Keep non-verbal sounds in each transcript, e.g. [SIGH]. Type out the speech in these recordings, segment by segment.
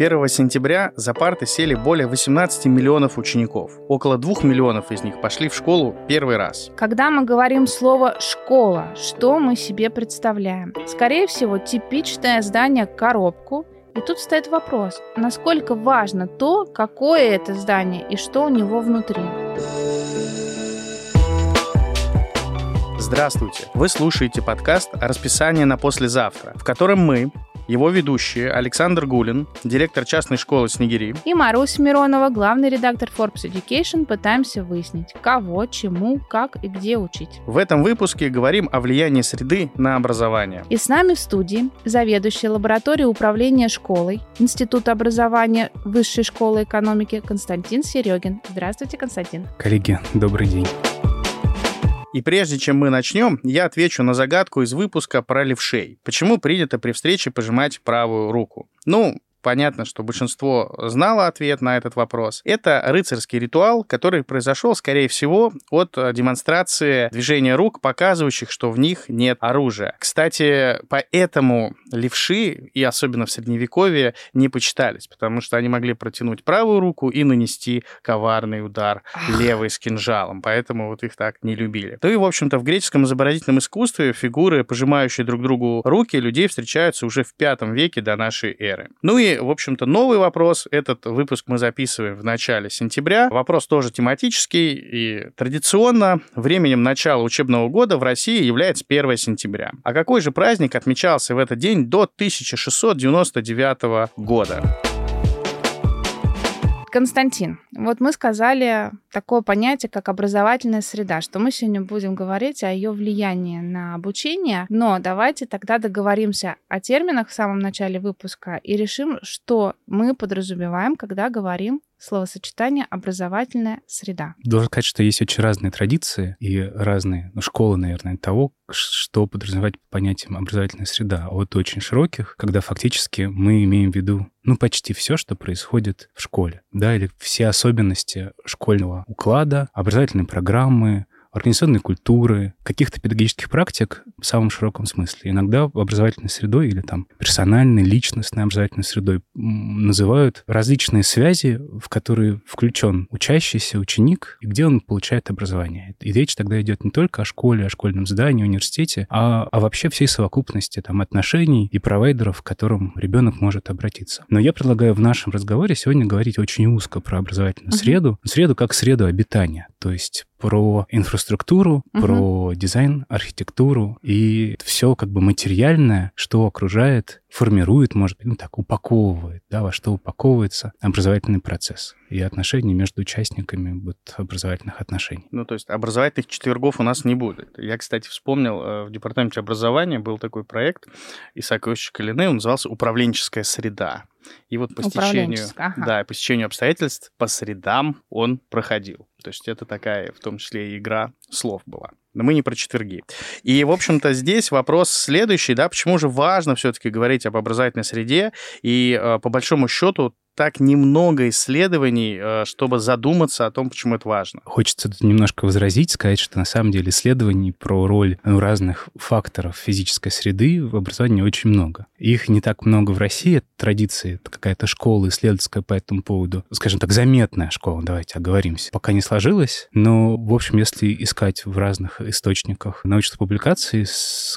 1 сентября за парты сели более 18 миллионов учеников. Около 2 миллионов из них пошли в школу первый раз. Когда мы говорим слово «школа», что мы себе представляем? Скорее всего, типичное здание-коробку, и тут стоит вопрос, насколько важно то, какое это здание и что у него внутри. Здравствуйте! Вы слушаете подкаст «Расписание на послезавтра», в котором мы, его ведущие Александр Гулин, директор частной школы Снегири. И Марусь Миронова, главный редактор Forbes Education, пытаемся выяснить, кого, чему, как и где учить. В этом выпуске говорим о влиянии среды на образование. И с нами в студии заведующий лабораторией управления школой Института образования Высшей школы экономики Константин Серегин. Здравствуйте, Константин. Коллеги, добрый день. И прежде чем мы начнем, я отвечу на загадку из выпуска про левшей. Почему принято при встрече пожимать правую руку? Ну, понятно, что большинство знало ответ на этот вопрос. Это рыцарский ритуал, который произошел, скорее всего, от э, демонстрации движения рук, показывающих, что в них нет оружия. Кстати, поэтому левши, и особенно в Средневековье, не почитались, потому что они могли протянуть правую руку и нанести коварный удар левой с кинжалом, поэтому вот их так не любили. То и, в общем-то, в греческом изобразительном искусстве фигуры, пожимающие друг другу руки, людей встречаются уже в пятом веке до нашей эры. Ну и в общем-то, новый вопрос. Этот выпуск мы записываем в начале сентября. Вопрос тоже тематический. И традиционно временем начала учебного года в России является 1 сентября. А какой же праздник отмечался в этот день до 1699 года? Константин, вот мы сказали такое понятие, как образовательная среда, что мы сегодня будем говорить о ее влиянии на обучение, но давайте тогда договоримся о терминах в самом начале выпуска и решим, что мы подразумеваем, когда говорим словосочетание «образовательная среда». Должен сказать, что есть очень разные традиции и разные ну, школы, наверное, того, что подразумевать понятием «образовательная среда». От очень широких, когда фактически мы имеем в виду ну, почти все, что происходит в школе, да, или все особенности школьного уклада, образовательной программы, организационной культуры, каких-то педагогических практик в самом широком смысле. Иногда образовательной средой или там персональной, личностной образовательной средой называют различные связи, в которые включен учащийся, ученик, и где он получает образование. И речь тогда идет не только о школе, о школьном здании, университете, а, а вообще всей совокупности там, отношений и провайдеров, к которым ребенок может обратиться. Но я предлагаю в нашем разговоре сегодня говорить очень узко про образовательную uh-huh. среду, среду как среду обитания, то есть про инфраструктуру, угу. про дизайн, архитектуру и все как бы материальное, что окружает, формирует, может быть, ну так, упаковывает, да, во что упаковывается образовательный процесс и отношения между участниками вот, образовательных отношений. Ну, то есть образовательных четвергов у нас не будет. Я, кстати, вспомнил, э, в департаменте образования был такой проект Исаака Иосифовича Калины, он назывался «Управленческая среда». И вот по стечению, ага. да, по стечению обстоятельств по средам он проходил. То есть это такая, в том числе, игра слов была. Но мы не про четверги. И, в общем-то, здесь вопрос следующий, да, почему же важно все-таки говорить об образовательной среде, и э, по большому счету так немного исследований, э, чтобы задуматься о том, почему это важно. Хочется тут немножко возразить, сказать, что на самом деле исследований про роль ну, разных факторов физической среды в образовании очень много. Их не так много в России, это традиции, это какая-то школа исследовательская по этому поводу, скажем так, заметная школа, давайте оговоримся. Пока не сложилось, но, в общем, если искать в разных источниках научных публикаций,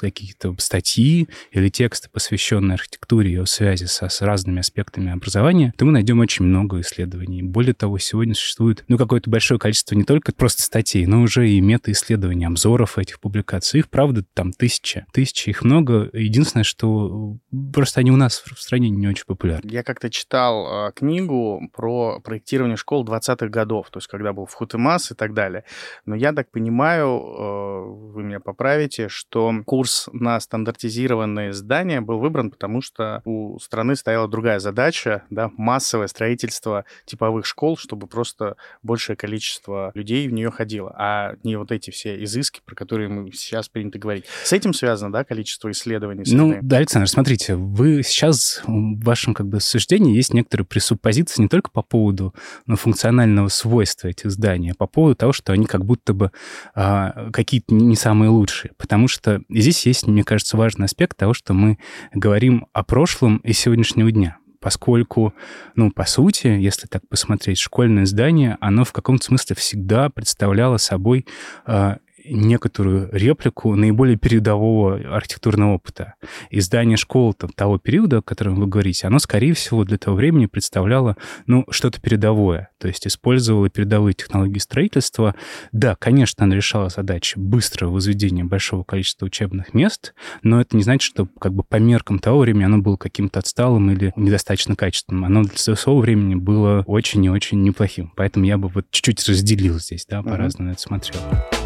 какие-то статьи или тексты, посвященные архитектуре и ее связи со, с разными аспектами образования, то мы найдем очень много исследований. Более того, сегодня существует ну, какое-то большое количество не только просто статей, но уже и мета-исследований, обзоров этих публикаций. Их, правда, там тысяча. Тысячи, их много. Единственное, что просто они у нас в стране не очень популярны. Я как-то читал э, книгу про проектирование школ 20-х годов, то есть когда был вход и масс и так далее. Но я так понимаю, э, вы меня поправите, что курс на стандартизированные здания был выбран, потому что у страны стояла другая задача, да, массовое строительство типовых школ, чтобы просто большее количество людей в нее ходило, а не вот эти все изыски, про которые мы сейчас принято говорить. С этим связано, да, количество исследований? Ну, да, Александр, смотрите, вы сейчас, в вашем как бы суждении есть некоторые пресуппозиции не только по поводу ну, функционального свойства этих зданий, а по поводу того, что они как будто бы а, какие-то не самые лучшие. Потому что здесь есть, мне кажется, важный аспект того, что мы говорим о прошлом и сегодняшнего дня поскольку, ну, по сути, если так посмотреть, школьное здание, оно в каком-то смысле всегда представляло собой э, некоторую реплику наиболее передового архитектурного опыта. И здание школ там, того периода, о котором вы говорите, оно, скорее всего, для того времени представляло ну, что-то передовое. То есть использовало передовые технологии строительства. Да, конечно, оно решало задачи быстрого возведения большого количества учебных мест, но это не значит, что как бы по меркам того времени оно было каким-то отсталым или недостаточно качественным. Оно для своего времени было очень и очень неплохим. Поэтому я бы вот чуть-чуть разделил здесь, да, по-разному uh-huh. это смотрел.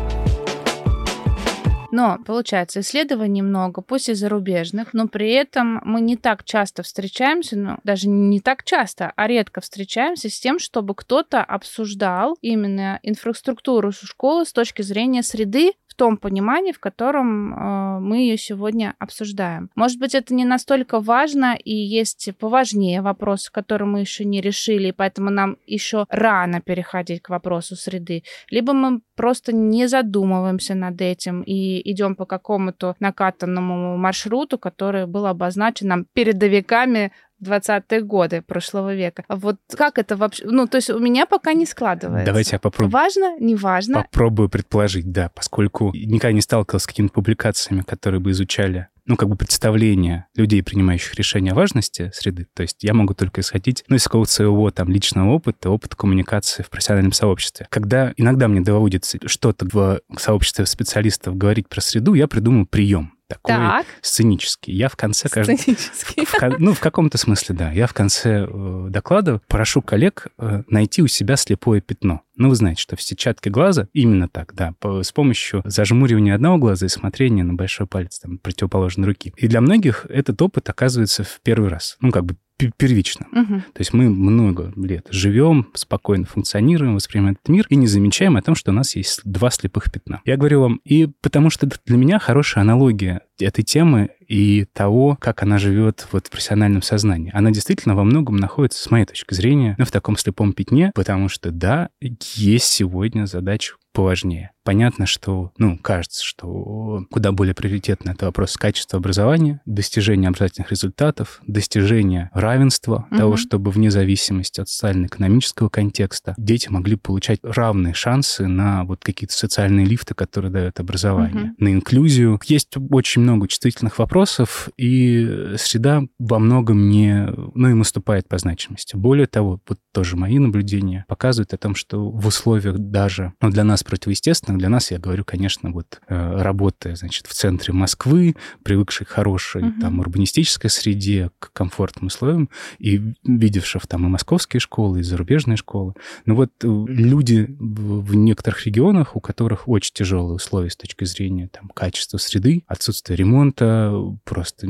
Но, получается, исследований много, пусть и зарубежных, но при этом мы не так часто встречаемся, ну, даже не так часто, а редко встречаемся с тем, чтобы кто-то обсуждал именно инфраструктуру школы с точки зрения среды, том понимании, в котором э, мы ее сегодня обсуждаем. Может быть, это не настолько важно, и есть поважнее вопросы, которые мы еще не решили, и поэтому нам еще рано переходить к вопросу среды. Либо мы просто не задумываемся над этим и идем по какому-то накатанному маршруту, который был обозначен нам передовиками 20-е годы прошлого века. А вот как это вообще... Ну, то есть у меня пока не складывается. Давайте я попробую. Важно, не важно? Попробую предположить, да, поскольку никогда не сталкивался с какими-то публикациями, которые бы изучали ну, как бы представление людей, принимающих решения о важности среды. То есть я могу только исходить, ну, из какого-то своего там личного опыта, опыта коммуникации в профессиональном сообществе. Когда иногда мне доводится что-то в сообществе специалистов говорить про среду, я придумал прием такой так. сценический. Я в конце... Сценический. В, ну, в каком-то смысле, да. Я в конце э, доклада прошу коллег э, найти у себя слепое пятно. Ну, вы знаете, что в сетчатке глаза именно так, да, по, с помощью зажмуривания одного глаза и смотрения на большой палец там, противоположной руки. И для многих этот опыт оказывается в первый раз. Ну, как бы первично. Угу. То есть мы много лет живем, спокойно функционируем, воспринимаем этот мир и не замечаем о том, что у нас есть два слепых пятна. Я говорю вам, и потому что для меня хорошая аналогия этой темы и того, как она живет вот в профессиональном сознании. Она действительно во многом находится, с моей точки зрения, ну, в таком слепом пятне, потому что, да, есть сегодня задача поважнее. Понятно, что, ну, кажется, что куда более приоритетно это вопрос качества образования, достижения образовательных результатов, достижения равенства, угу. того, чтобы вне зависимости от социально-экономического контекста дети могли получать равные шансы на вот какие-то социальные лифты, которые дают образование, угу. на инклюзию. Есть очень много чувствительных вопросов, и среда во многом не, ну, и наступает по значимости. Более того, вот тоже мои наблюдения показывают о том, что в условиях даже, ну, для нас противоестественных, для нас, я говорю, конечно, вот э, работая, значит, в центре Москвы, привыкшей к хорошей угу. там урбанистической среде, к комфортным условиям, и видевших там и московские школы, и зарубежные школы. Но вот э, люди в некоторых регионах, у которых очень тяжелые условия с точки зрения там качества среды, отсутствия ремонта, просто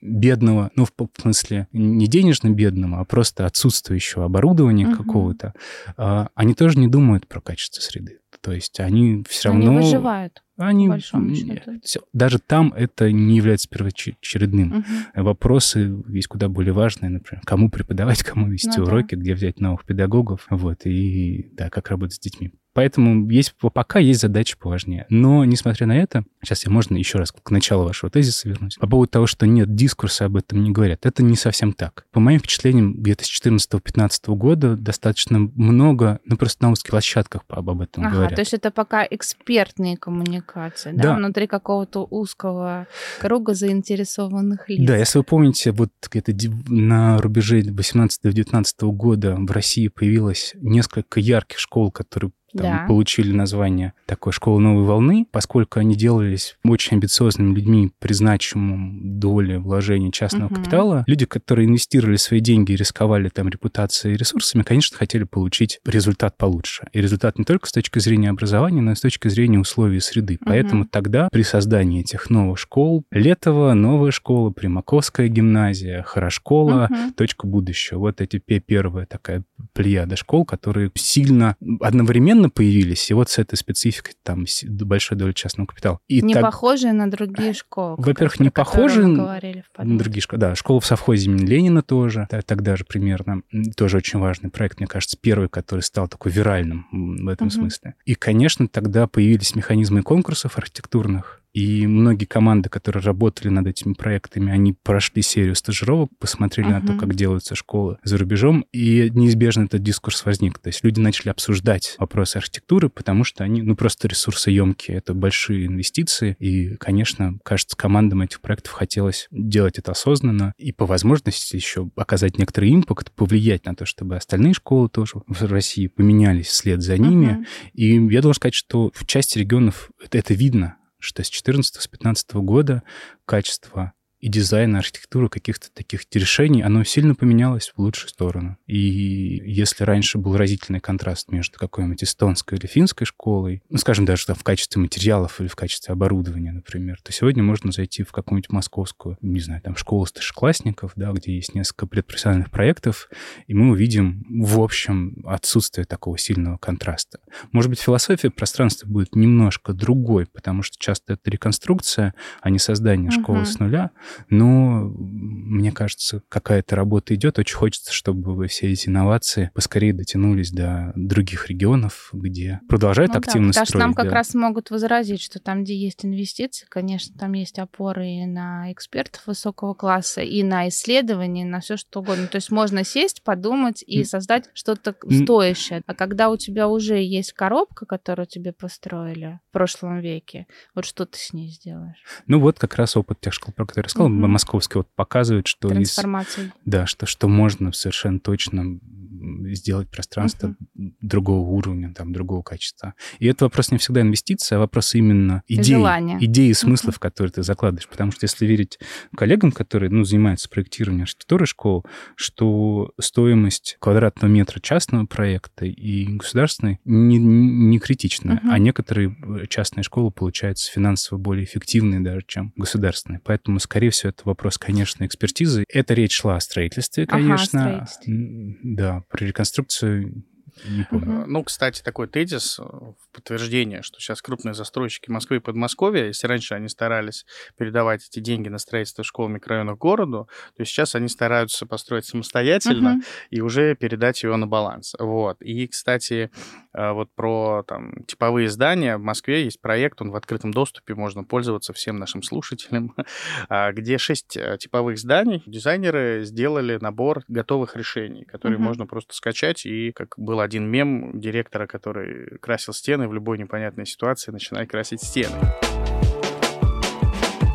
бедного, ну, в смысле, не денежно бедного, а просто отсутствующего оборудования угу. какого-то, а, они тоже не думают про качество среды. То есть они все равно... Они выживают. Они, все, даже там это не является первоочередным. Угу. Вопросы есть куда более важные, например, кому преподавать, [LAUGHS] кому вести ну, уроки, да. где взять новых педагогов, вот, и да, как работать с детьми. Поэтому есть, пока есть задачи поважнее. Но, несмотря на это, сейчас я можно еще раз к началу вашего тезиса вернусь. По поводу того, что нет дискурса об этом не говорят. Это не совсем так. По моим впечатлениям, где-то с 14-15 года достаточно много, ну, просто на узких площадках об, об этом ага, говорят. то есть это пока экспертные коммуникации, да? да. Внутри какого-то узкого круга заинтересованных лиц. Да, если вы помните, вот где-то на рубеже 18-19 года в России появилось несколько ярких школ, которые там, да. получили название такой школы новой волны, поскольку они делались очень амбициозными людьми при значимом доле вложения частного угу. капитала. Люди, которые инвестировали свои деньги и рисковали там репутацией и ресурсами, конечно, хотели получить результат получше. И результат не только с точки зрения образования, но и с точки зрения условий среды. Угу. Поэтому тогда при создании этих новых школ, Летова, новая школа, Примаковская гимназия, Хорошкола, угу. точка будущего. Вот эти первая такая плеяда школ, которые сильно одновременно постепенно появились, и вот с этой спецификой там большой доли частного капитала. И не так... похожие на другие школы. Во-первых, не похожие на другие школы. Да, школа в совхозе имени Ленина тоже, тогда же примерно. Тоже очень важный проект, мне кажется, первый, который стал такой виральным в этом угу. смысле. И, конечно, тогда появились механизмы конкурсов архитектурных, И многие команды, которые работали над этими проектами, они прошли серию стажировок, посмотрели uh-huh. на то, как делаются школы за рубежом, и неизбежно этот дискурс возник. То есть люди начали обсуждать вопросы архитектуры, потому что они, ну, просто ресурсоемкие, это большие инвестиции, и, конечно, кажется, командам этих проектов хотелось делать это осознанно и по возможности еще оказать некоторый импакт, повлиять на то, чтобы остальные школы тоже в России поменялись вслед за ними. Uh-huh. И я должен сказать, что в части регионов это, это видно, что с 2014-2015 года качество и дизайн, и архитектура каких-то таких решений, оно сильно поменялось в лучшую сторону. И если раньше был разительный контраст между какой-нибудь эстонской или финской школой, ну, скажем, даже там, в качестве материалов или в качестве оборудования, например, то сегодня можно зайти в какую-нибудь московскую, не знаю, там, школу старшеклассников, да, где есть несколько предпрофессиональных проектов, и мы увидим, в общем, отсутствие такого сильного контраста. Может быть, философия пространства будет немножко другой, потому что часто это реконструкция, а не создание uh-huh. школы с нуля, но мне кажется, какая-то работа идет. Очень хочется, чтобы все эти инновации поскорее дотянулись до других регионов, где продолжают ну, активно да, потому строить. Потому что нам как да. раз могут возразить, что там, где есть инвестиции, конечно, там есть опоры и на экспертов высокого класса, и на исследования, и на все что угодно. То есть можно сесть, подумать и создать что-то стоящее. А когда у тебя уже есть коробка, которую тебе построили в прошлом веке, вот что ты с ней сделаешь? Ну вот как раз опыт тех школ, про которые я сказал, угу. московский вот показывает, что из, да, что что можно совершенно точно сделать пространство uh-huh. другого уровня, там, другого качества. И это вопрос не всегда инвестиция, а вопрос именно идеи, идеи и смыслов, uh-huh. которые ты закладываешь. Потому что если верить коллегам, которые ну, занимаются проектированием архитектуры школ, что стоимость квадратного метра частного проекта и государственной не, не критична, uh-huh. а некоторые э, частные школы получаются финансово более эффективные даже, чем государственные. Поэтому, скорее всего, это вопрос, конечно, экспертизы. Это речь шла о строительстве, конечно. Ага, строительстве. Да, про реконструкцию не помню. Ну, кстати, такой тезис э, в подтверждение, что сейчас крупные застройщики Москвы и Подмосковья, если раньше они старались передавать эти деньги на строительство школ в микрорайонах городу, то сейчас они стараются построить самостоятельно uh-huh. и уже передать его на баланс. Вот. И, кстати, э, вот про там, типовые здания в Москве есть проект, он в открытом доступе, можно пользоваться всем нашим слушателям, [LAUGHS] а, где шесть э, типовых зданий дизайнеры сделали набор готовых решений, которые uh-huh. можно просто скачать и, как было один мем директора, который красил стены в любой непонятной ситуации, начинает красить стены.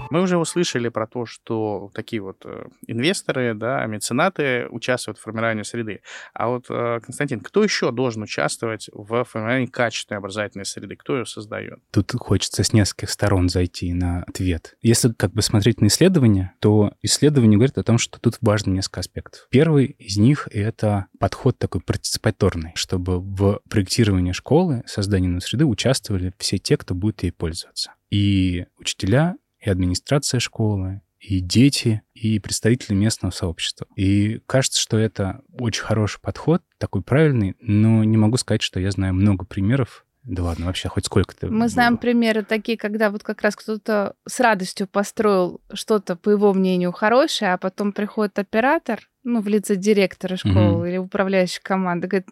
Мы уже услышали про то, что такие вот э, инвесторы, да, меценаты участвуют в формировании среды. А вот, э, Константин, кто еще должен участвовать в формировании качественной образовательной среды? Кто ее создает? Тут хочется с нескольких сторон зайти на ответ. Если как бы смотреть на исследования, то исследование говорит о том, что тут важно несколько аспектов. Первый из них — это подход такой партиципаторный, чтобы в проектировании школы, создании среды участвовали все те, кто будет ей пользоваться. И учителя, и администрация школы, и дети, и представители местного сообщества. И кажется, что это очень хороший подход, такой правильный, но не могу сказать, что я знаю много примеров, да ладно, вообще хоть сколько-то. Мы было. знаем примеры такие, когда вот как раз кто-то с радостью построил что-то, по его мнению, хорошее, а потом приходит оператор, ну, в лице директора школы угу. или управляющей команды, говорит,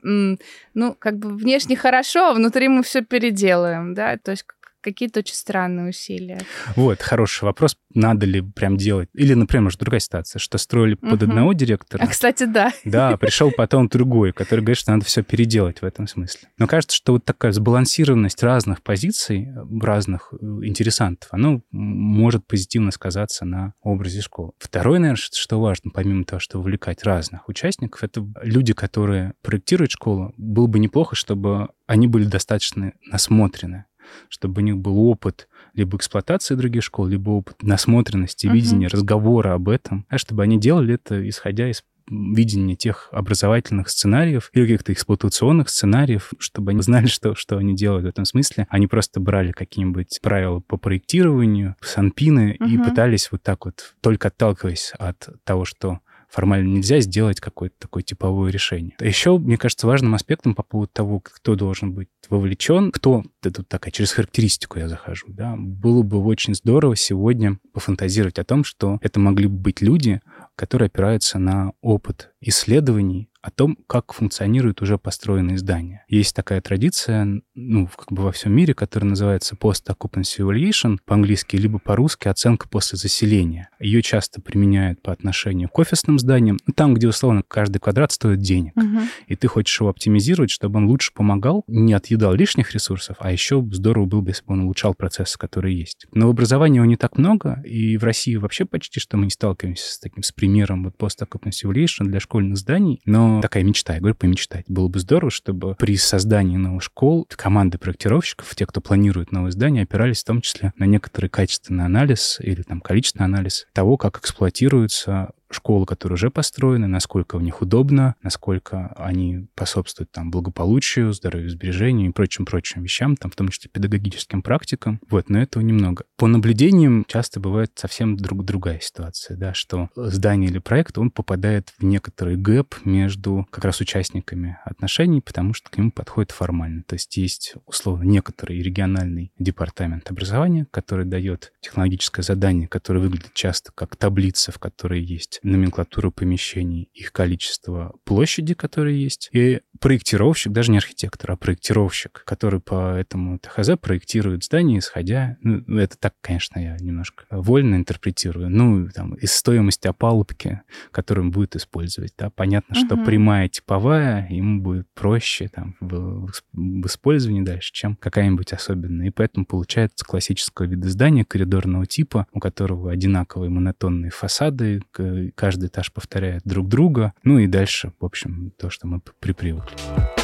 ну, как бы внешне хорошо, а внутри мы все переделаем, да, то есть какие-то очень странные усилия. Вот, хороший вопрос. Надо ли прям делать? Или, например, может, другая ситуация, что строили под угу. одного директора. А, кстати, да. Да, пришел потом другой, который говорит, что надо все переделать в этом смысле. Но кажется, что вот такая сбалансированность разных позиций, разных э, интересантов, оно может позитивно сказаться на образе школы. Второе, наверное, что важно, помимо того, что вовлекать разных участников, это люди, которые проектируют школу, было бы неплохо, чтобы они были достаточно насмотрены чтобы у них был опыт либо эксплуатации других школ, либо опыт насмотренности, uh-huh. видения, разговора об этом, а чтобы они делали это, исходя из видения тех образовательных сценариев или каких-то эксплуатационных сценариев, чтобы они знали, что, что они делают в этом смысле. Они просто брали какие-нибудь правила по проектированию, санпины uh-huh. и пытались вот так вот, только отталкиваясь от того, что формально нельзя сделать какое-то такое типовое решение. Еще, мне кажется, важным аспектом по поводу того, кто должен быть вовлечен, кто, да тут такая, через характеристику я захожу, да, было бы очень здорово сегодня пофантазировать о том, что это могли бы быть люди, которые опираются на опыт исследований о том, как функционируют уже построенные здания. Есть такая традиция, ну, как бы во всем мире, которая называется post-occupancy evaluation, по-английски, либо по-русски оценка после заселения. Ее часто применяют по отношению к офисным зданиям, ну, там, где, условно, каждый квадрат стоит денег. Мгм. И ты хочешь его оптимизировать, чтобы он лучше помогал, не отъедал лишних ресурсов, а еще здорово было бы, если бы он улучшал процессы, которые есть. Но в образовании его не так много, и в России вообще почти что мы не сталкиваемся с таким, с примером вот post-occupancy evaluation для школьных зданий, но такая мечта, я говорю, помечтать. Было бы здорово, чтобы при создании новых школ команды проектировщиков, те, кто планирует новые здания, опирались в том числе на некоторый качественный анализ или там количественный анализ того, как эксплуатируются школы, которые уже построены, насколько в них удобно, насколько они способствуют там благополучию, здоровью, сбережению и прочим-прочим вещам, там в том числе педагогическим практикам. Вот, но этого немного. По наблюдениям часто бывает совсем друг, другая ситуация, да, что здание или проект, он попадает в некоторый гэп между как раз участниками отношений, потому что к нему подходит формально. То есть есть, условно, некоторый региональный департамент образования, который дает технологическое задание, которое выглядит часто как таблица, в которой есть номенклатура помещений, их количество площади, которые есть, и проектировщик, даже не архитектор, а проектировщик, который по этому ТХЗ проектирует здание, исходя... Ну, это так, конечно, я немножко вольно интерпретирую. Ну, там, из стоимости опалубки, которую он будет использовать. Да, понятно, что Мгм. прямая типовая ему будет проще там, в, в использовании дальше, чем какая-нибудь особенная. И поэтому получается классического вида здания коридорного типа, у которого одинаковые монотонные фасады, каждый этаж повторяет друг друга. Ну и дальше, в общем, то, что мы при привыкли.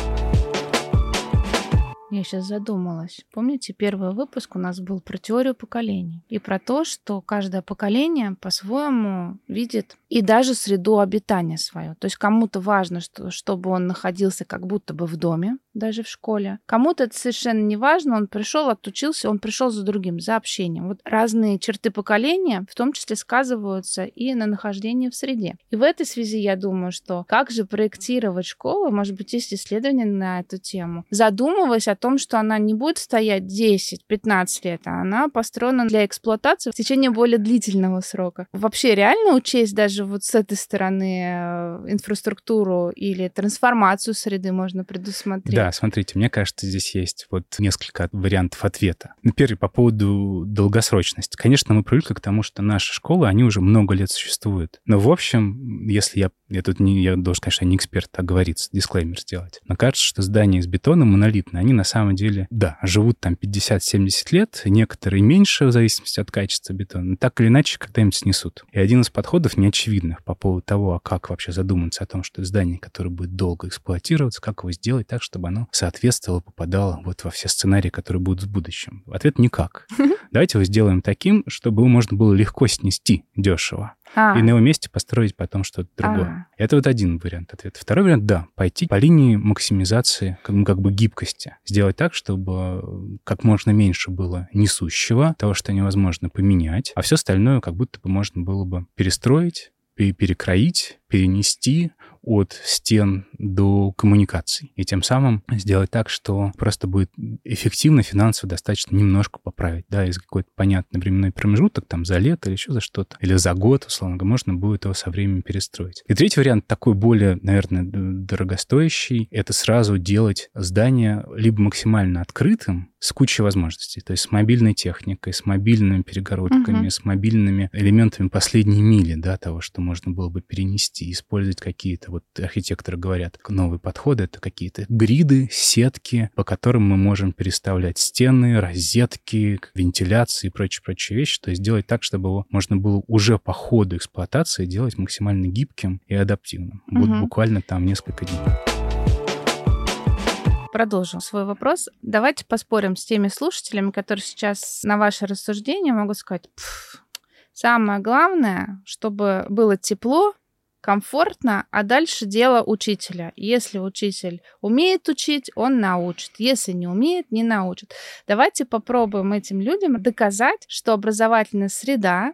Я сейчас задумалась. Помните, первый выпуск у нас был про теорию поколений и про то, что каждое поколение по-своему видит и даже среду обитания свою. То есть кому-то важно, что, чтобы он находился как будто бы в доме, даже в школе. Кому-то это совершенно не важно, он пришел, отучился, он пришел за другим, за общением. Вот разные черты поколения в том числе сказываются и на нахождении в среде. И в этой связи я думаю, что как же проектировать школу, может быть, есть исследования на эту тему, задумываясь о том, что она не будет стоять 10-15 лет, а она построена для эксплуатации в течение более длительного срока. Вообще реально учесть даже вот с этой стороны э, инфраструктуру или трансформацию среды можно предусмотреть? Да, смотрите, мне кажется, здесь есть вот несколько вариантов ответа. Первый по поводу долгосрочности. Конечно, мы привыкли к тому, что наши школы, они уже много лет существуют. Но, в общем, если я... Я тут не... Я должен, конечно, не эксперт, а говорится, дисклеймер сделать. Но кажется, что здания из бетона монолитные, они на самом деле, да, живут там 50-70 лет, некоторые меньше, в зависимости от качества бетона, но так или иначе когда-нибудь снесут. И один из подходов неочевидных по поводу того, а как вообще задуматься о том, что здание, которое будет долго эксплуатироваться, как его сделать так, чтобы оно соответствовало, попадало вот во все сценарии, которые будут в будущем. Ответ никак. [LAUGHS] Давайте его сделаем таким, чтобы его можно было легко снести дешево. А, И на его месте построить потом что-то другое. Это вот один вариант ответа. Второй вариант, да, пойти по линии максимизации, как, бы- как бы гибкости. Сделать так, чтобы э, как можно меньше было несущего, того, что невозможно поменять, а все остальное как будто бы можно было бы перестроить, пе- перекроить, перенести от стен до коммуникаций. И тем самым сделать так, что просто будет эффективно финансово достаточно немножко поправить, да, из какой-то понятный временной промежуток, там, за лето или еще за что-то, или за год, условно говоря, можно будет его со временем перестроить. И третий вариант, такой более, наверное, дорогостоящий, это сразу делать здание либо максимально открытым, с кучей возможностей, то есть с мобильной техникой, с мобильными перегородками, Мгм. с мобильными элементами последней мили, да, того, что можно было бы перенести, использовать какие-то, вот архитекторы говорят, новые подходы, это какие-то гриды, сетки, по которым мы можем переставлять стены, розетки, вентиляции и прочие-прочие вещи, то есть сделать так, чтобы его можно было уже по ходу эксплуатации делать максимально гибким и адаптивным. Вот Мгм. буквально там несколько дней. продолжим свой вопрос. Давайте поспорим с теми слушателями, которые сейчас на ваше рассуждение могут сказать, «Пф, самое главное, чтобы было тепло, комфортно, а дальше дело учителя. Если учитель умеет учить, он научит. Если не умеет, не научит. Давайте попробуем этим людям доказать, что образовательная среда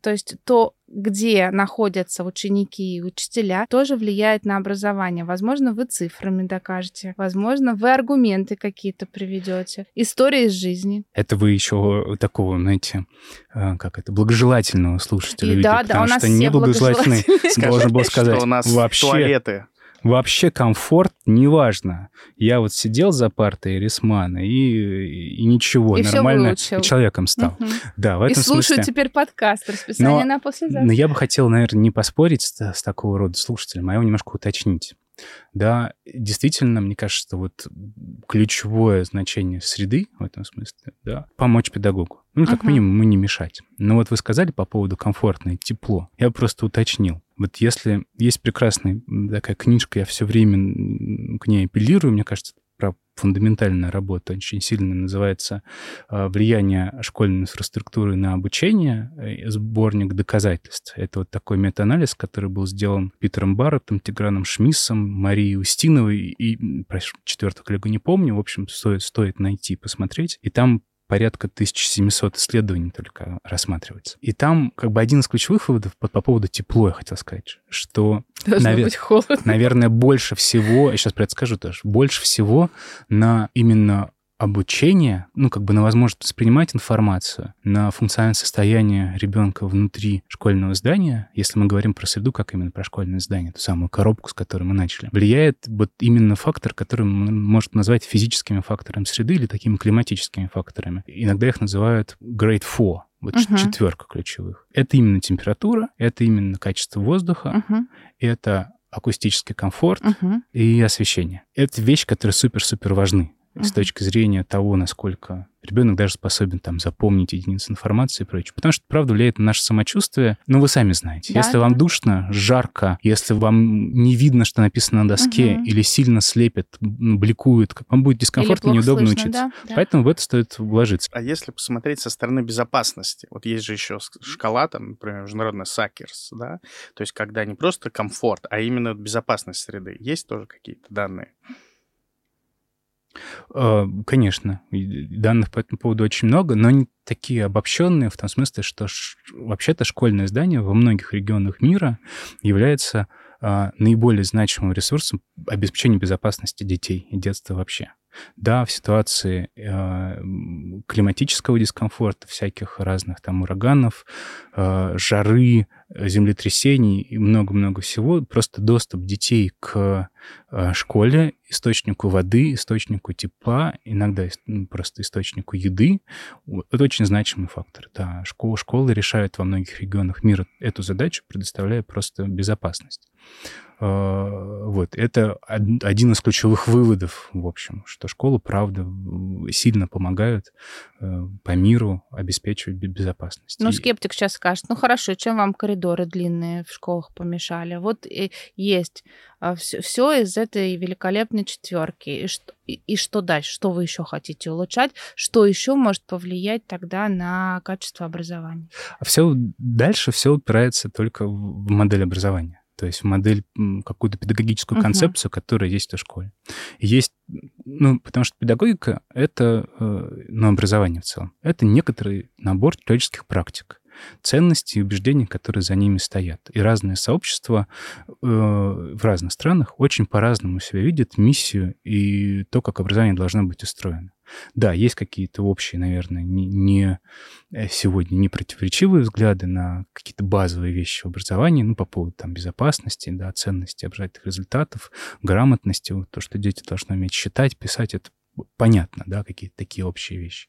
то есть то, где находятся ученики и учителя, тоже влияет на образование. Возможно, вы цифрами докажете, возможно, вы аргументы какие-то приведете, истории из жизни. Это вы еще такого, знаете, э, как это, благожелательного слушателя. И видите, да, да, у нас что все неблагожелательный должен был сказать. Что у нас вообще туалеты вообще комфорт, неважно. Я вот сидел за партой Рисмана и, и ничего, И нормально человеком стал. Мгм. Да, в И этом слушаю смысле. теперь подкаст, расписание Но- на послезавтра. Но я бы хотел, наверное, не поспорить с, с такого рода слушателем, а его немножко уточнить. Да, действительно, мне кажется, что вот ключевое значение среды в этом смысле, да, помочь педагогу. Ну, как Мгм. минимум, ему не мешать. Но вот вы сказали по поводу комфортное тепло. Я просто уточнил. Вот если есть прекрасная такая книжка, я все время к ней апеллирую, мне кажется, фундаментальная работа очень сильно называется а, «Влияние школьной инфраструктуры на обучение. э, Сборник доказательств». Это вот такой метаанализ, который был сделан Питером Барреттом, Тиграном Шмиссом, Марией Устиновой и, про четвертую коллегу не помню, в общем, стоит, стоит найти, посмотреть. И там порядка 1700 исследований только рассматривается. И там как бы один из ключевых выводов по, по поводу тепло, я хотел сказать, что Должно навер- быть холодно. наверное, больше всего, я сейчас про это скажу тоже, больше всего на именно обучение, ну, как бы на возможность воспринимать информацию, на функциональное состояние ребенка внутри школьного здания, если мы говорим про среду, как именно про школьное здание, ту самую коробку, с которой мы начали, влияет вот именно фактор, который может назвать физическими факторами среды или такими климатическими факторами. Иногда их называют grade 4, вот Мгм. четверка ключевых. Это именно температура, это именно качество воздуха, Мгм, это акустический комфорт мгм. и освещение. Это вещи, которые супер-супер важны с точки зрения того, насколько ребенок даже способен там запомнить единицы информации и прочее. Потому что, правда, влияет на наше самочувствие. Ну, вы сами знаете. Да, если вам да. душно, жарко, если вам не видно, что написано на доске, Мгм. или сильно слепит, бликует, вам будет дискомфортно, неудобно слышно, учиться. да, да. Поэтому в это стоит вложиться. А если посмотреть со стороны безопасности, вот есть же еще шкала, там, например, международная Сакерс, да, то есть когда не просто комфорт, а именно безопасность среды. Есть тоже какие-то данные? Э, Конечно, данных по этому поводу очень много, но не такие обобщенные в том смысле, что ш- вообще-то школьное здание во многих регионах мира является а, наиболее значимым ресурсом обеспечения безопасности детей и детства вообще. Да, в ситуации э, климатического дискомфорта, всяких разных там ураганов, э, жары, землетрясений и много-много всего, просто доступ детей к э, школе, источнику воды, источнику тепла, иногда ну, просто источнику еды, это очень значимый фактор. Да, школы, школы решают во многих регионах мира эту задачу, предоставляя просто безопасность. Э, Вот, это од- один из ключевых выводов, в общем, что школы, правда, сильно помогают э, по миру обеспечивать бе- безопасность. Ну, скептик сейчас скажет, ну хорошо, чем вам коридоры длинные в школах помешали? Вот и есть все, из этой великолепной четверки. И что, и, и что дальше? Что вы еще хотите улучшать? Что еще может повлиять тогда на качество образования? А все дальше все упирается только в модель образования. То есть в модель, какую-то педагогическую Мгм. концепцию, которая есть в школе. Есть, ну, потому что педагогика — это, э, ну, образование в целом. Это некоторый набор человеческих практик, ценностей и убеждений, которые за ними стоят. И разные сообщества э, в разных странах очень по-разному себя видят миссию и то, как образование должно быть устроено. Да, есть какие-то общие, наверное, не, не э, сегодня не противоречивые взгляды на какие-то базовые вещи в образовании, ну, по поводу там безопасности, да, ценности образовательных результатов, грамотности, вот то, что дети должны уметь считать, писать, это понятно, да, какие-то такие общие вещи.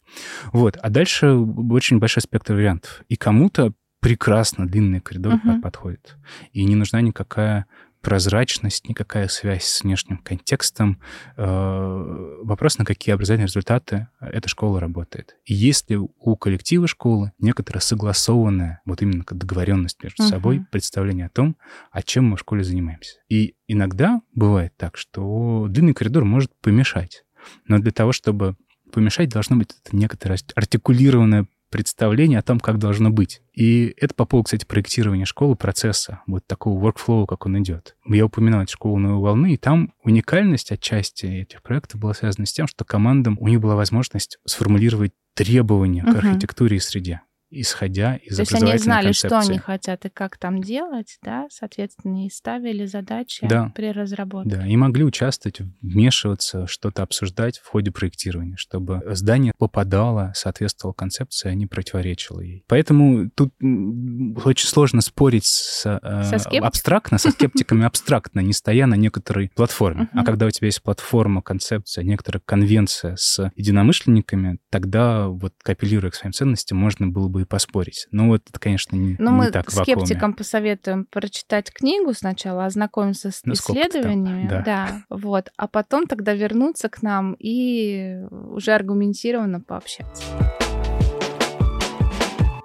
Вот. А дальше очень большой спектр вариантов. И кому-то прекрасно длинный коридор Мгм. подходит. И не нужна никакая прозрачность, никакая связь с внешним контекстом. Э, Вопрос, на какие образовательные результаты эта школа работает. И есть ли у коллектива школы некоторая согласованная, вот именно договоренность между Мгм. собой, представление о том, о чем мы в школе занимаемся. И иногда бывает так, что длинный коридор может помешать. Но для того, чтобы помешать, должно быть это некоторое артикулированное представление о том, как должно быть. И это по поводу, кстати, проектирования школы, процесса, вот такого workflow, как он идет. Я упоминал эту школу «Новой волны», и там уникальность отчасти этих проектов была связана с тем, что командам, у них была возможность сформулировать требования к Мгм. архитектуре и среде. Исходя из То есть они знали, концепции. что они хотят и как там делать, да, соответственно, и ставили задачи да. при разработке. Да, и могли участвовать, вмешиваться, что-то обсуждать в ходе проектирования, чтобы здание попадало, соответствовало концепции, а не противоречило ей. Поэтому тут очень сложно спорить с, э, со скептик? абстрактно, со скептиками абстрактно, не стоя на некоторой платформе. А когда у тебя есть платформа, концепция, некоторая конвенция с единомышленниками, тогда вот капеллируя к своим ценностям, можно было бы и поспорить. Но вот это, конечно, не, Но не мы так скептикам посоветуем прочитать книгу сначала, ознакомиться с Ну, сколько-то там, исследованиями, да. да, вот, а потом тогда вернуться к нам и уже аргументированно пообщаться.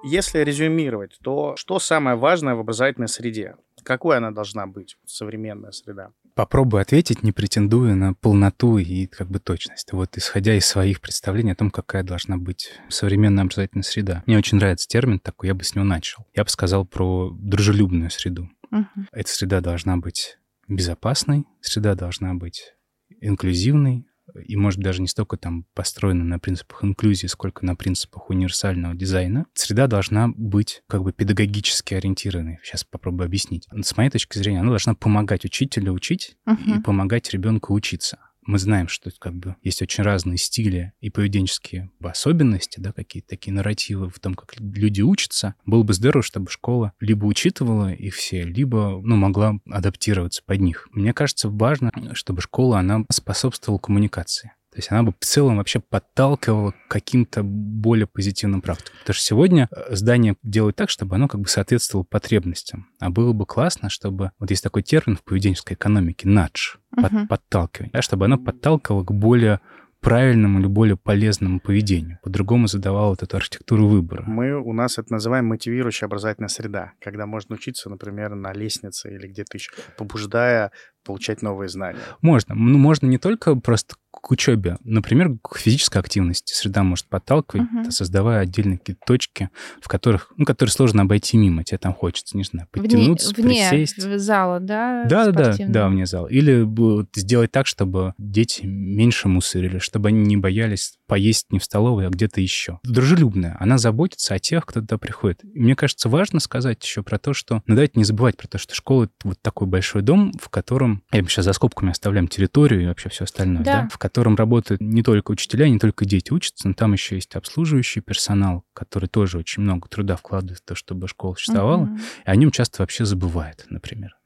Если резюмировать, то что самое важное в образовательной среде? Какой она должна быть, современная среда? Попробую ответить, не претендуя на полноту и как бы точность. Вот исходя из своих представлений о том, какая должна быть современная образовательная среда. Мне очень нравится термин такой, я бы с него начал. Я бы сказал про дружелюбную среду. Мгм. Эта среда должна быть безопасной, среда должна быть инклюзивной, и, может, даже не столько там построена на принципах инклюзии, сколько на принципах универсального дизайна. Среда должна быть как бы педагогически ориентированной. Сейчас попробую объяснить. С моей точки зрения, она должна помогать учителю учить и Мгм. помогать ребенку учиться. Мы знаем, что как бы есть очень разные стили и поведенческие особенности, да, какие-то такие нарративы в том, как люди учатся. Было бы здорово, чтобы школа либо учитывала их все, либо, ну, могла адаптироваться под них. Мне кажется, важно, чтобы школа, она способствовала коммуникации. То есть она бы в целом вообще подталкивала к каким-то более позитивным практикам. Потому что сегодня э, здание делают так, чтобы оно как бы соответствовало потребностям. А было бы классно, чтобы... Вот есть такой термин в поведенческой экономике — надж, под- Мгм. подталкивание. Да, чтобы оно подталкивало к более правильному или более полезному поведению. По-другому задавало вот эту архитектуру выбора. Мы, у нас это называем мотивирующая образовательная среда, когда можно учиться, например, на лестнице или где-то еще, побуждая получать новые знания. Можно. Ну, можно не только просто к учебе. Например, к физической активности среда может подталкивать, Мгм. создавая отдельные какие-то точки, в которых, ну, которые сложно обойти мимо. Тебе там хочется, не знаю, подтянуться, вне, вне присесть. зала, да? Да, да, да, да, вне зала. Или вот сделать так, чтобы дети меньше мусорили, чтобы они не боялись поесть не в столовой, а где-то еще. Дружелюбная. Она заботится о тех, кто туда приходит. И мне кажется, важно сказать еще про то, что... Ну, давайте не забывать про то, что школа — это вот такой большой дом, в котором... Я сейчас за скобками оставляем территорию и вообще все остальное, Да. да? В котором работают не только учителя, не только дети учатся, но там еще есть обслуживающий персонал, который тоже очень много труда вкладывает в то, чтобы школа существовала. Мгм. И о нем часто вообще забывают, например.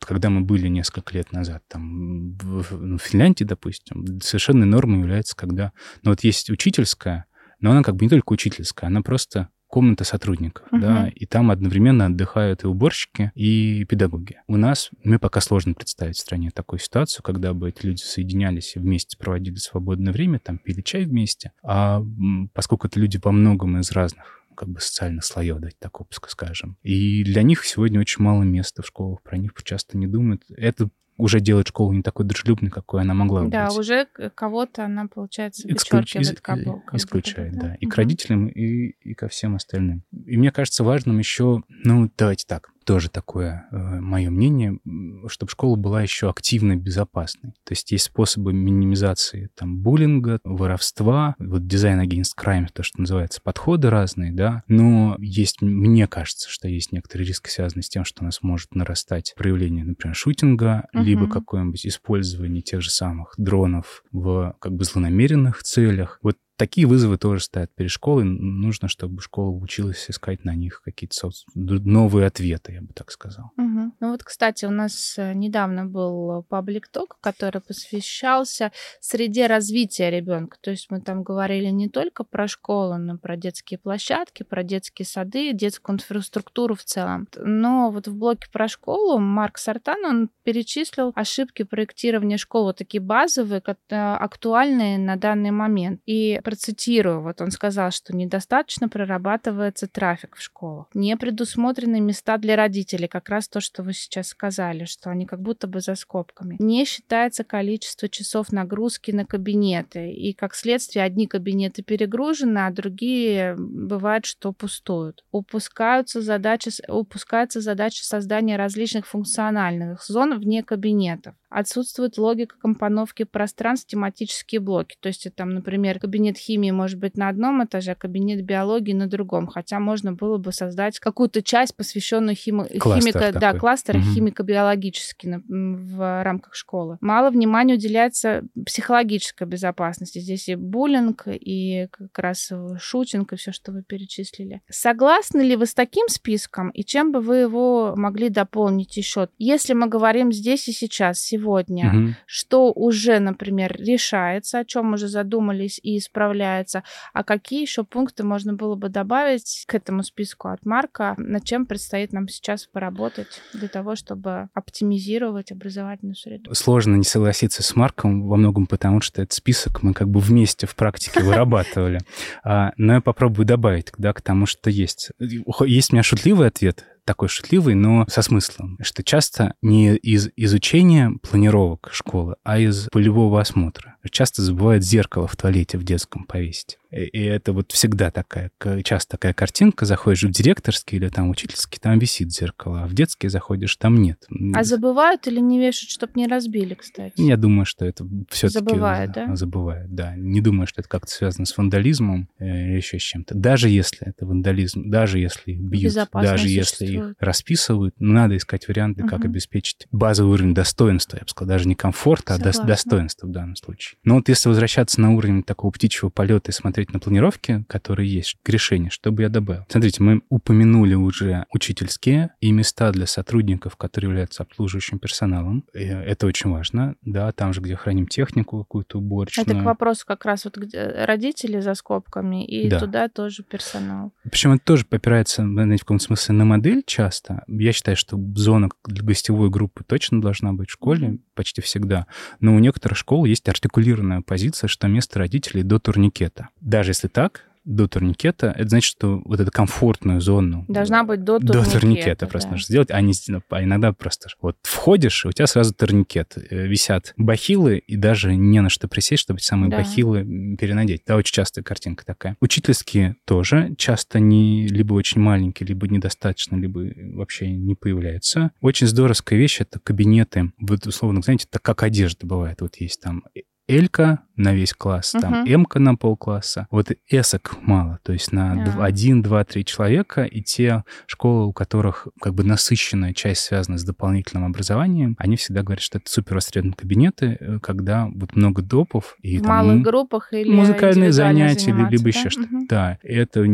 Когда мы были несколько лет назад там в, ну, в Финляндии, допустим, совершенно нормой является, когда... Ну вот есть учительская, но она как бы не только учительская, она просто комната сотрудников, Мгм. да, и там одновременно отдыхают и уборщики, и педагоги. У нас, мне пока сложно представить в стране такую ситуацию, когда бы эти люди соединялись и вместе проводили свободное время, там пили чай вместе, а поскольку это люди по многом из разных как бы социальных слоев, давайте так обск- скажем. И для них сегодня очень мало места в школах, про них часто не думают. Это уже делает школу не такой дружелюбной, какой она могла Да, быть. уже к- кого-то она, получается, вычеркивает из- э, исключает, бы, да. И к Мгм. родителям, и, и ко всем остальным. И мне кажется важным еще, ну, давайте так, тоже такое мое мнение, чтобы школа была еще активно безопасной. То есть есть способы минимизации там буллинга, воровства, вот дизайн against crime, то, что называется, подходы разные, да, но есть, мне кажется, что есть некоторый риск, связанный с тем, что у нас может нарастать проявление, например, шутинга, Мгм. либо какое-нибудь использование тех же самых дронов в как бы злонамеренных целях. Вот такие вызовы тоже стоят перед школой. Нужно, чтобы школа училась искать на них какие-то новые ответы, я бы так сказал. Мгм. Ну вот, кстати, у нас э, недавно был паблик ток, который посвящался среде развития ребенка. То есть мы там говорили не только про школу, но про детские площадки, про детские сады, детскую инфраструктуру в целом. Но вот в блоке про школу Марк Сартан, он перечислил ошибки проектирования школ, вот такие базовые, э, актуальные на данный момент. И процитирую, вот он сказал, что недостаточно прорабатывается трафик в школах, не предусмотрены места для родителей, как раз то, что вы сейчас сказали, что они как будто бы за скобками. Не считается количество часов нагрузки на кабинеты, и как следствие одни кабинеты перегружены, а другие бывает, что пустуют. Упускаются задачи, упускается задача создания различных функциональных зон вне кабинетов. Отсутствует логика компоновки пространств, тематические блоки. То есть, там, например, кабинет химии может быть на одном этаже, а кабинет биологии на другом. Хотя можно было бы создать какую-то часть, посвященную химо... химико... Да, кластер угу. химико-биологический в рамках школы. Мало внимания уделяется психологической безопасности. Здесь и буллинг, и как раз шутинг, и все, что вы перечислили. Согласны ли вы с таким списком, и чем бы вы его могли дополнить еще? Если мы говорим здесь и сейчас, сегодня, угу. что уже, например, решается, о чем уже задумались и исправляется, а какие еще пункты можно было бы добавить к этому списку от Марка, над чем предстоит нам сейчас поработать для того, чтобы оптимизировать образовательную среду? Сложно не согласиться с Марком во многом потому, что этот список мы как бы вместе в практике вырабатывали. [LAUGHS] А, но я попробую добавить да, к тому, что есть. Есть у меня шутливый ответ, такой шутливый, но со смыслом, что часто не из изучения планировок школы, а из полевого осмотра. Часто забывают зеркало в туалете в детском повесить. И это вот всегда такая, часто такая картинка, заходишь в директорский или там учительский, там висит зеркало, а в детский заходишь, там нет. А забывают или не вешают, чтобы не разбили, кстати? Я думаю, что это все-таки... Забывают, да? Забывают, да. Не думаю, что это как-то связано с вандализмом э, или еще с чем-то. Даже если это вандализм, даже если их бьют, даже если их расписывают, надо искать варианты, угу. как обеспечить базовый уровень достоинства, я бы сказал, даже не комфорта, а Согласна. а достоинства в данном случае. Но вот если возвращаться на уровень такого птичьего полета и смотреть смотреть на планировки, которые есть к решению, чтобы я добавил. Смотрите, мы упомянули уже учительские и места для сотрудников, которые являются обслуживающим персоналом. И это очень важно, да, там же, где храним технику какую-то уборочную. Это к вопросу как раз вот где родители за скобками, и да. туда тоже персонал. Причем это тоже опирается, знаете, в каком смысле на модель часто. Я считаю, что зона для гостевой группы точно должна быть в школе, почти всегда. Но у некоторых школ есть артикулированная позиция, что место родителей до турникета. Даже если так, до турникета, это значит, что вот эту комфортную зону... Должна быть до турникета. До турникета да. просто нужно сделать, а не... А иногда просто вот входишь, и у тебя сразу турникет. Э, висят бахилы, и даже не на что присесть, чтобы эти самые да. бахилы перенадеть. Да, очень частая картинка такая. Учительские тоже часто не либо очень маленькие, либо недостаточно, либо вообще не появляются. Очень здоровская вещь — это кабинеты. Вот, условно, знаете, это как одежда бывает. Вот есть там Элька на весь класс, uh-huh. там Эмка на полкласса. Вот эсок мало, то есть на uh-huh. один, два, три человека, и те школы, у которых как бы насыщенная часть связана с дополнительным образованием, они всегда говорят, что это супер востребованные кабинеты, э, когда вот много допов. И, в там, малых группах или Музыкальные занятия, либо да? еще что-то. Uh-huh. Да, это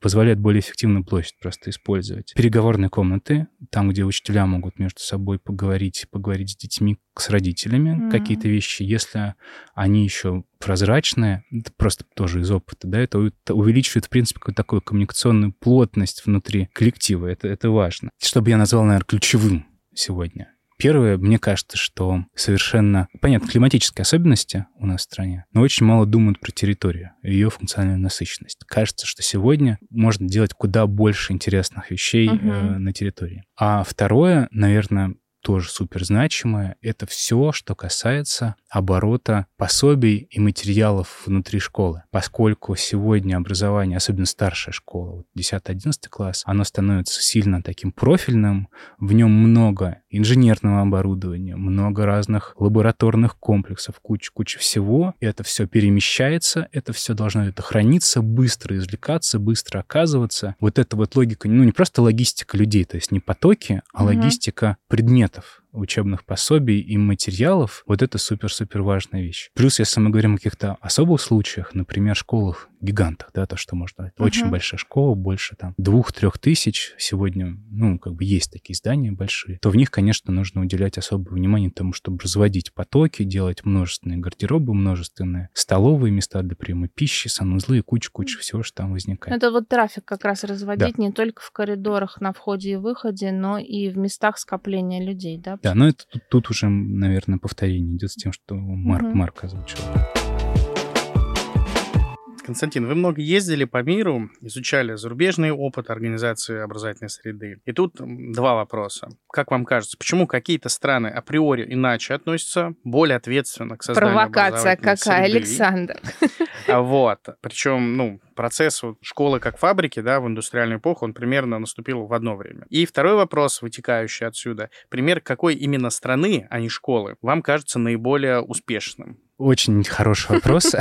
позволяет более эффективно площадь просто использовать. Переговорные комнаты, там, где учителя могут между собой поговорить, поговорить с детьми, с родителями mm-hmm. какие-то вещи, если они еще прозрачные, это просто тоже из опыта, да, это, это увеличивает, в принципе, какую-то такую коммуникационную плотность внутри коллектива. Это, это важно. Что бы я назвал, наверное, ключевым сегодня. Первое, мне кажется, что совершенно... Понятно, климатические особенности у нас в стране, но очень мало думают про территорию, ее функциональную насыщенность. Кажется, что сегодня можно делать куда больше интересных вещей uh-huh. э, на территории. А второе, наверное, тоже супер значимое, это все, что касается оборота пособий и материалов внутри школы. Поскольку сегодня образование, особенно старшая школа, вот 10-11 класс, оно становится сильно таким профильным, в нем много инженерного оборудования, много разных лабораторных комплексов, куча-куча всего. И это все перемещается, это все должно это храниться, быстро извлекаться, быстро оказываться. Вот эта вот логика, ну не просто логистика людей, то есть не потоки, а угу. логистика предметов учебных пособий и материалов, вот это супер-супер важная вещь. Плюс, если мы говорим о каких-то особых случаях, например, школах гигантах, да, то, что можно uh-huh. Очень большая школа, больше там двух-трех тысяч сегодня, ну, как бы есть такие здания большие, то в них, конечно, нужно уделять особое внимание тому, чтобы разводить потоки, делать множественные гардеробы, множественные столовые места для приема пищи, санузлы и куча-куча всего, что там возникает. Это вот трафик как раз разводить да. не только в коридорах на входе и выходе, но и в местах скопления людей, да? Да, но это тут, тут уже, наверное, повторение идет с тем, что Марк, uh-huh. Марк озвучил. Константин, вы много ездили по миру, изучали зарубежный опыт организации образовательной среды. И тут два вопроса. Как вам кажется, почему какие-то страны априори иначе относятся, более ответственно к созданию Провокация какая, среды? Александр. А вот. Причем, ну, процесс вот школы как фабрики, да, в индустриальную эпоху, он примерно наступил в одно время. И второй вопрос, вытекающий отсюда. Пример какой именно страны, а не школы, вам кажется наиболее успешным? Очень хороший вопрос.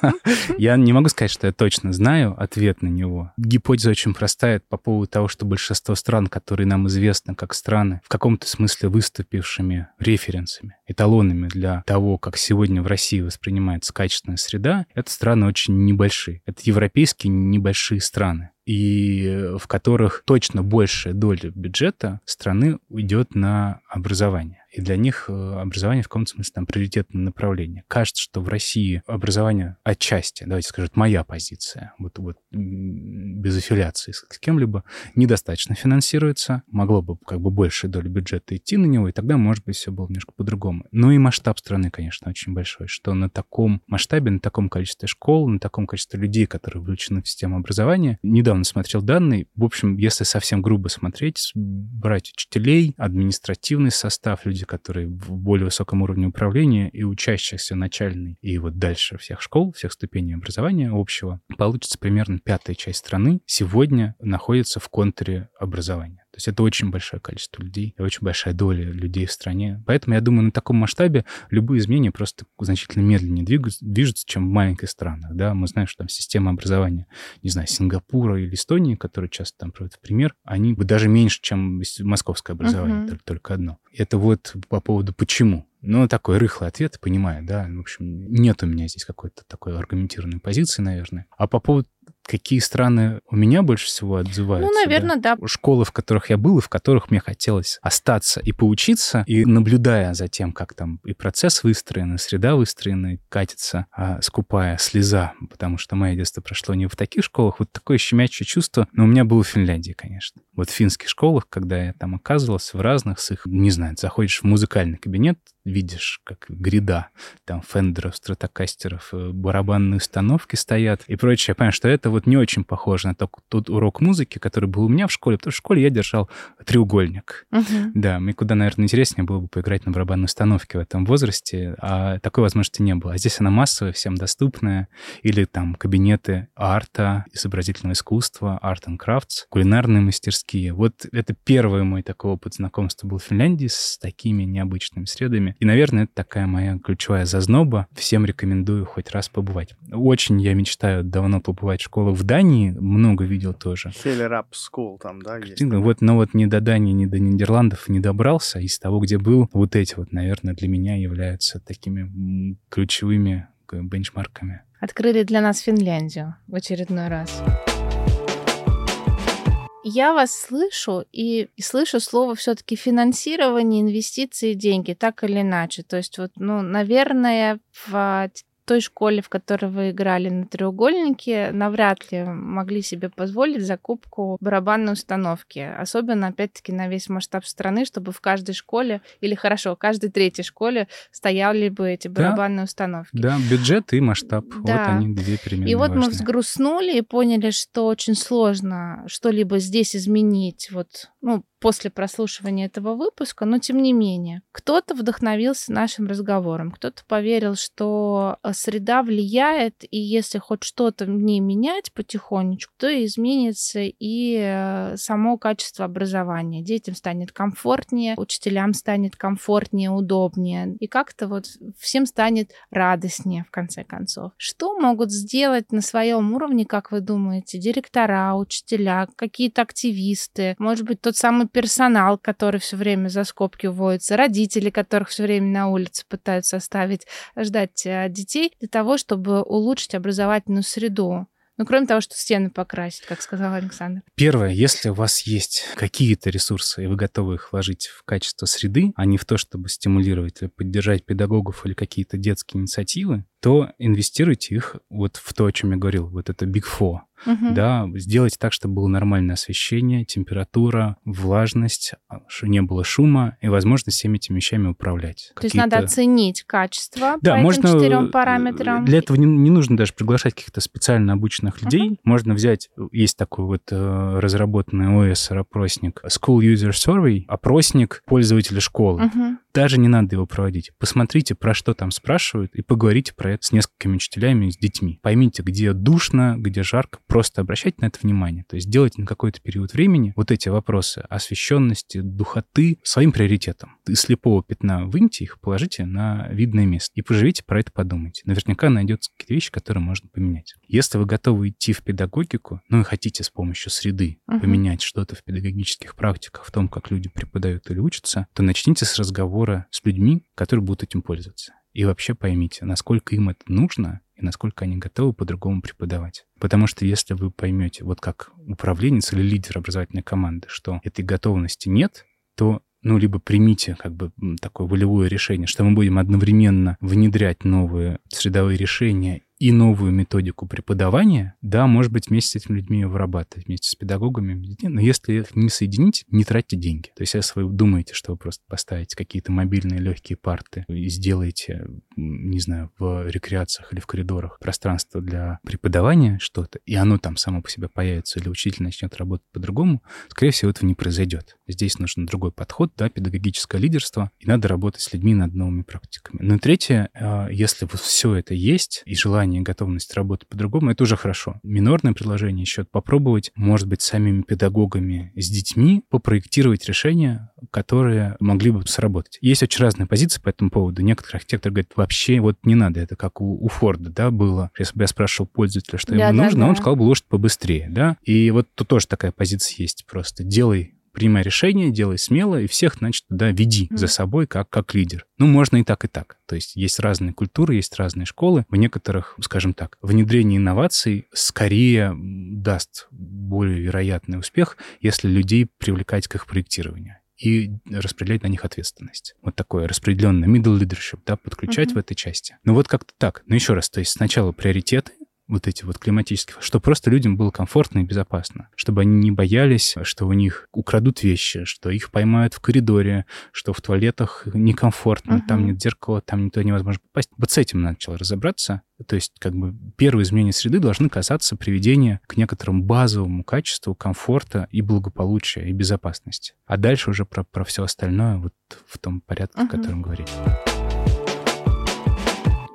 [LAUGHS] Я не могу сказать, что я точно знаю ответ на него. Гипотеза очень простая по поводу того, что большинство стран, которые нам известны как страны, в каком-то смысле выступившими референсами, эталонами для того, как сегодня в России воспринимается качественная среда, это страны очень небольшие. Это европейские небольшие страны и в которых точно большая доля бюджета страны уйдет на образование и для них э, образование в каком-то смысле там приоритетное направление. Кажется, что в России образование отчасти, давайте скажем, моя позиция, вот, вот без аффилиации с кем-либо, недостаточно финансируется, могло бы как бы большая доля бюджета идти на него, и тогда, может быть, все было немножко по-другому. Ну и масштаб страны, конечно, очень большой, что на таком масштабе, на таком количестве школ, на таком количестве людей, которые включены в систему образования, недавно смотрел данные, в общем, если совсем грубо смотреть, брать учителей, административный состав, люди, люди, которые в более высоком уровне управления и учащихся начальной и вот дальше всех школ, всех ступеней образования общего, получится примерно пятая часть страны сегодня находится в контуре образования. То есть это очень большое количество людей и очень большая доля людей в стране. Поэтому я думаю, на таком масштабе любые изменения просто значительно медленнее двигаются, движутся, чем в маленьких странах. Да? Мы знаем, что там система образования, не знаю, Сингапура или Эстонии, которые часто там проводят в пример, они даже меньше, чем московское образование, uh-huh. только, только одно. Это вот по поводу почему. Ну, такой рыхлый ответ, понимаю, да. В общем, нет у меня здесь какой-то такой аргументированной позиции, наверное. А по поводу какие страны у меня больше всего отзываются. Ну, наверное, да. да. Школы, в которых я был, и в которых мне хотелось остаться и поучиться, и наблюдая за тем, как там и процесс выстроен, и среда выстроена, и катится а, скупая слеза, потому что мое детство прошло не в таких школах, вот такое щемячее чувство, но у меня было в Финляндии, конечно. Вот в финских школах, когда я там оказывался в разных с их, не знаю, заходишь в музыкальный кабинет, видишь, как гряда, там фендеров, стратокастеров, э, барабанные установки стоят и прочее. Я понимаю, что это вот не очень похоже на тот, тот урок музыки, который был у меня в школе, потому что в школе я держал треугольник. Uh-huh. Да, мне куда, наверное, интереснее было бы поиграть на барабанной установке в этом возрасте, а такой возможности не было. А здесь она массовая, всем доступная, или там кабинеты арта, изобразительного искусства, арт and crafts, кулинарные мастерские. Вот это первый мой такой опыт знакомства был в Финляндии с такими необычными средами. И, наверное, это такая моя ключевая зазноба. Всем рекомендую хоть раз побывать. Очень я мечтаю давно побывать в школах в Дании, много видел тоже. Хеллерап School там, да, есть? Вот, но вот ни до Дании, ни до Нидерландов не добрался. Из того, где был, вот эти вот, наверное, для меня являются такими ключевыми бенчмарками. Открыли для нас Финляндию в очередной раз. Я вас слышу и, и слышу слово все-таки финансирование, инвестиции, деньги, так или иначе. То есть вот, ну, наверное, в той школе, в которой вы играли на треугольнике, навряд ли могли себе позволить закупку барабанной установки. Особенно, опять-таки, на весь масштаб страны, чтобы в каждой школе, или хорошо, в каждой третьей школе стояли бы эти барабанные да, установки. Да, бюджет и масштаб. Да. Вот они две переменные И вот важные. мы взгрустнули и поняли, что очень сложно что-либо здесь изменить. Вот, ну, после прослушивания этого выпуска, но тем не менее, кто-то вдохновился нашим разговором, кто-то поверил, что э, среда влияет, и если хоть что-то в ней менять потихонечку, то изменится и э, само качество образования. Детям станет комфортнее, учителям станет комфортнее, удобнее, и как-то вот всем станет радостнее в конце концов. Что могут сделать на своем уровне, как вы думаете, директора, учителя, какие-то активисты, может быть, тот самый персонал, который все время за скобки уводится, родители, которых все время на улице пытаются оставить ждать э, детей для того, чтобы улучшить образовательную среду. Ну, кроме того, что стены покрасить, как сказал Александр. Первое, если у вас есть какие-то ресурсы, и вы готовы их вложить в качество среды, а не в то, чтобы стимулировать или поддержать педагогов или какие-то детские инициативы, то инвестируйте их вот в то, о чем я говорил, вот это Big Four. Угу. Да, сделайте так, чтобы было нормальное освещение, температура, влажность, а, не было шума и возможность всеми этими вещами управлять. То есть надо оценить качество да, по можно, этим четырем параметрам. Для этого не, не нужно даже приглашать каких-то специально обученных людей. Угу. Можно взять, есть такой вот э, разработанный OS-опросник School User Survey, опросник пользователя школы. Угу даже не надо его проводить. Посмотрите, про что там спрашивают, и поговорите про это с несколькими учителями с детьми. Поймите, где душно, где жарко, просто обращайте на это внимание. То есть делайте на какой-то период времени вот эти вопросы освещенности, духоты своим приоритетом. Из слепого пятна выньте их, положите на видное место и поживите, про это подумайте. Наверняка найдется какие-то вещи, которые можно поменять. Если вы готовы идти в педагогику, ну и хотите с помощью среды uh-huh. поменять что-то в педагогических практиках, в том, как люди преподают или учатся, то начните с разговора с людьми, которые будут этим пользоваться. И вообще поймите, насколько им это нужно и насколько они готовы по-другому преподавать. Потому что если вы поймете, вот как управленец или лидер образовательной команды, что этой готовности нет, то ну, либо примите как бы такое волевое решение, что мы будем одновременно внедрять новые средовые решения и новую методику преподавания, да, может быть, вместе с этими людьми вырабатывать, вместе с педагогами, но если их не соединить, не тратьте деньги. То есть если вы думаете, что вы просто поставите какие-то мобильные легкие парты и сделаете, не знаю, в рекреациях или в коридорах пространство для преподавания что-то, и оно там само по себе появится, или учитель начнет работать по-другому, скорее всего, этого не произойдет. Здесь нужен другой подход, да, педагогическое лидерство, и надо работать с людьми над новыми практиками. Ну и третье, а, если вот все это есть, и желание желание и готовность работать по-другому, это уже хорошо. Минорное предложение еще попробовать, может быть, самими педагогами с детьми попроектировать решения, которые могли бы сработать. Есть очень разные позиции по этому поводу. Некоторые архитекторы говорят, вообще вот не надо, это как у, у Форда, да, было. Если бы я спрашивал пользователя, что да, ему да, нужно, да. он сказал бы лошадь побыстрее, да. И вот тут тоже такая позиция есть просто. Делай принимай решение, делай смело, и всех, значит, туда веди mm. за собой как, как лидер. Ну, можно и так, и так. То есть есть разные культуры, есть разные школы. В некоторых, скажем так, внедрение инноваций скорее даст более вероятный успех, если людей привлекать к их проектированию и распределять на них ответственность. Вот такое распределенное middle leadership, да, подключать uh-huh. в этой части. Ну вот как-то так. Но еще раз, то есть сначала приоритеты, вот эти вот климатические, чтобы просто людям было комфортно и безопасно, чтобы они не боялись, что у них украдут вещи, что их поймают в коридоре, что в туалетах некомфортно, uh-huh. там нет зеркала, там никто невозможно попасть. Вот с этим начал разобраться. То есть как бы первые изменения среды должны касаться приведения к некоторому базовому качеству комфорта и благополучия и безопасности. А дальше уже про, про все остальное вот в том порядке, uh-huh. в котором говорить.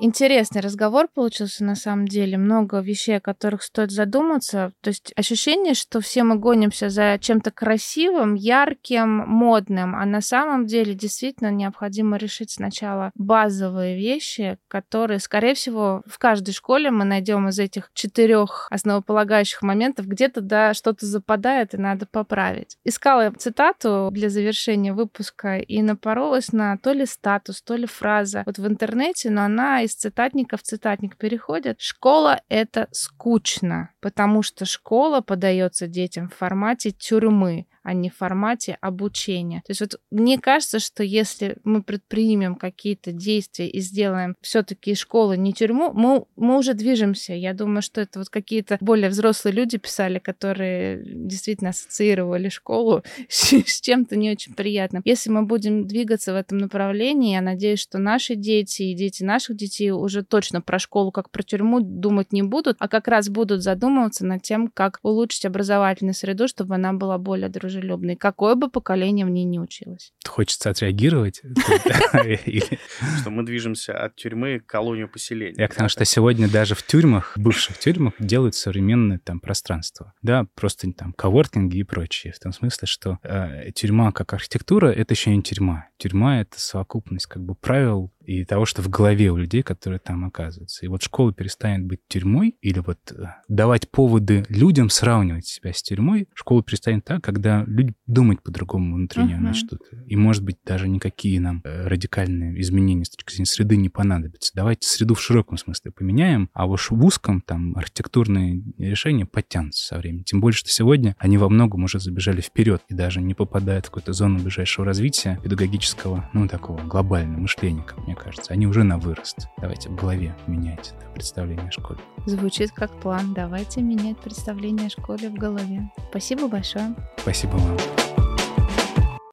Интересный разговор получился на самом деле. Много вещей, о которых стоит задуматься. То есть ощущение, что все мы гонимся за чем-то красивым, ярким, модным, а на самом деле действительно необходимо решить сначала базовые вещи, которые, скорее всего, в каждой школе мы найдем из этих четырех основополагающих моментов где-то да что-то западает и надо поправить. Искала цитату для завершения выпуска и напоролась на то ли статус, то ли фраза вот в интернете, но она из цитатника в цитатник переходят. Школа — это скучно, потому что школа подается детям в формате тюрьмы а не в формате обучения. То есть вот мне кажется, что если мы предпримем какие-то действия и сделаем все-таки школу не тюрьму, мы, мы уже движемся. Я думаю, что это вот какие-то более взрослые люди писали, которые действительно ассоциировали школу [LAUGHS] с чем-то не очень приятным. Если мы будем двигаться в этом направлении, я надеюсь, что наши дети и дети наших детей уже точно про школу как про тюрьму думать не будут, а как раз будут задумываться над тем, как улучшить образовательную среду, чтобы она была более дружелюбной дружелюбной, какое бы поколение в ней не училось. Хочется отреагировать. [LAUGHS] Что мы движемся от тюрьмы к колонию поселения. Я потому что сегодня даже в тюрьмах, бывших тюрьмах, делают современное там пространство. Да, просто там коворкинги и прочее. В том смысле, что э, тюрьма как архитектура — это еще не тюрьма. Тюрьма — это совокупность как бы правил и того, что в голове у людей, которые там оказываются. И вот школа перестанет быть тюрьмой или вот э, давать поводы людям сравнивать себя с тюрьмой, школа перестанет так, когда люди думать по-другому внутренне uh-huh. начнут. И, может быть, даже никакие нам э, радикальные изменения с точки зрения среды не понадобятся. Давайте среду в широком смысле поменяем, а уж в узком там архитектурные решения подтянутся со временем. Тем более, что сегодня они во многом уже забежали вперед и даже не попадают в какую-то зону ближайшего развития педагогического, ну, такого глобального мышления, как мне кажется. Они уже на вырост. Давайте в голове меняйте это представление о школе. Звучит как план. Давайте менять представление о школе в голове. Спасибо большое. Спасибо вам.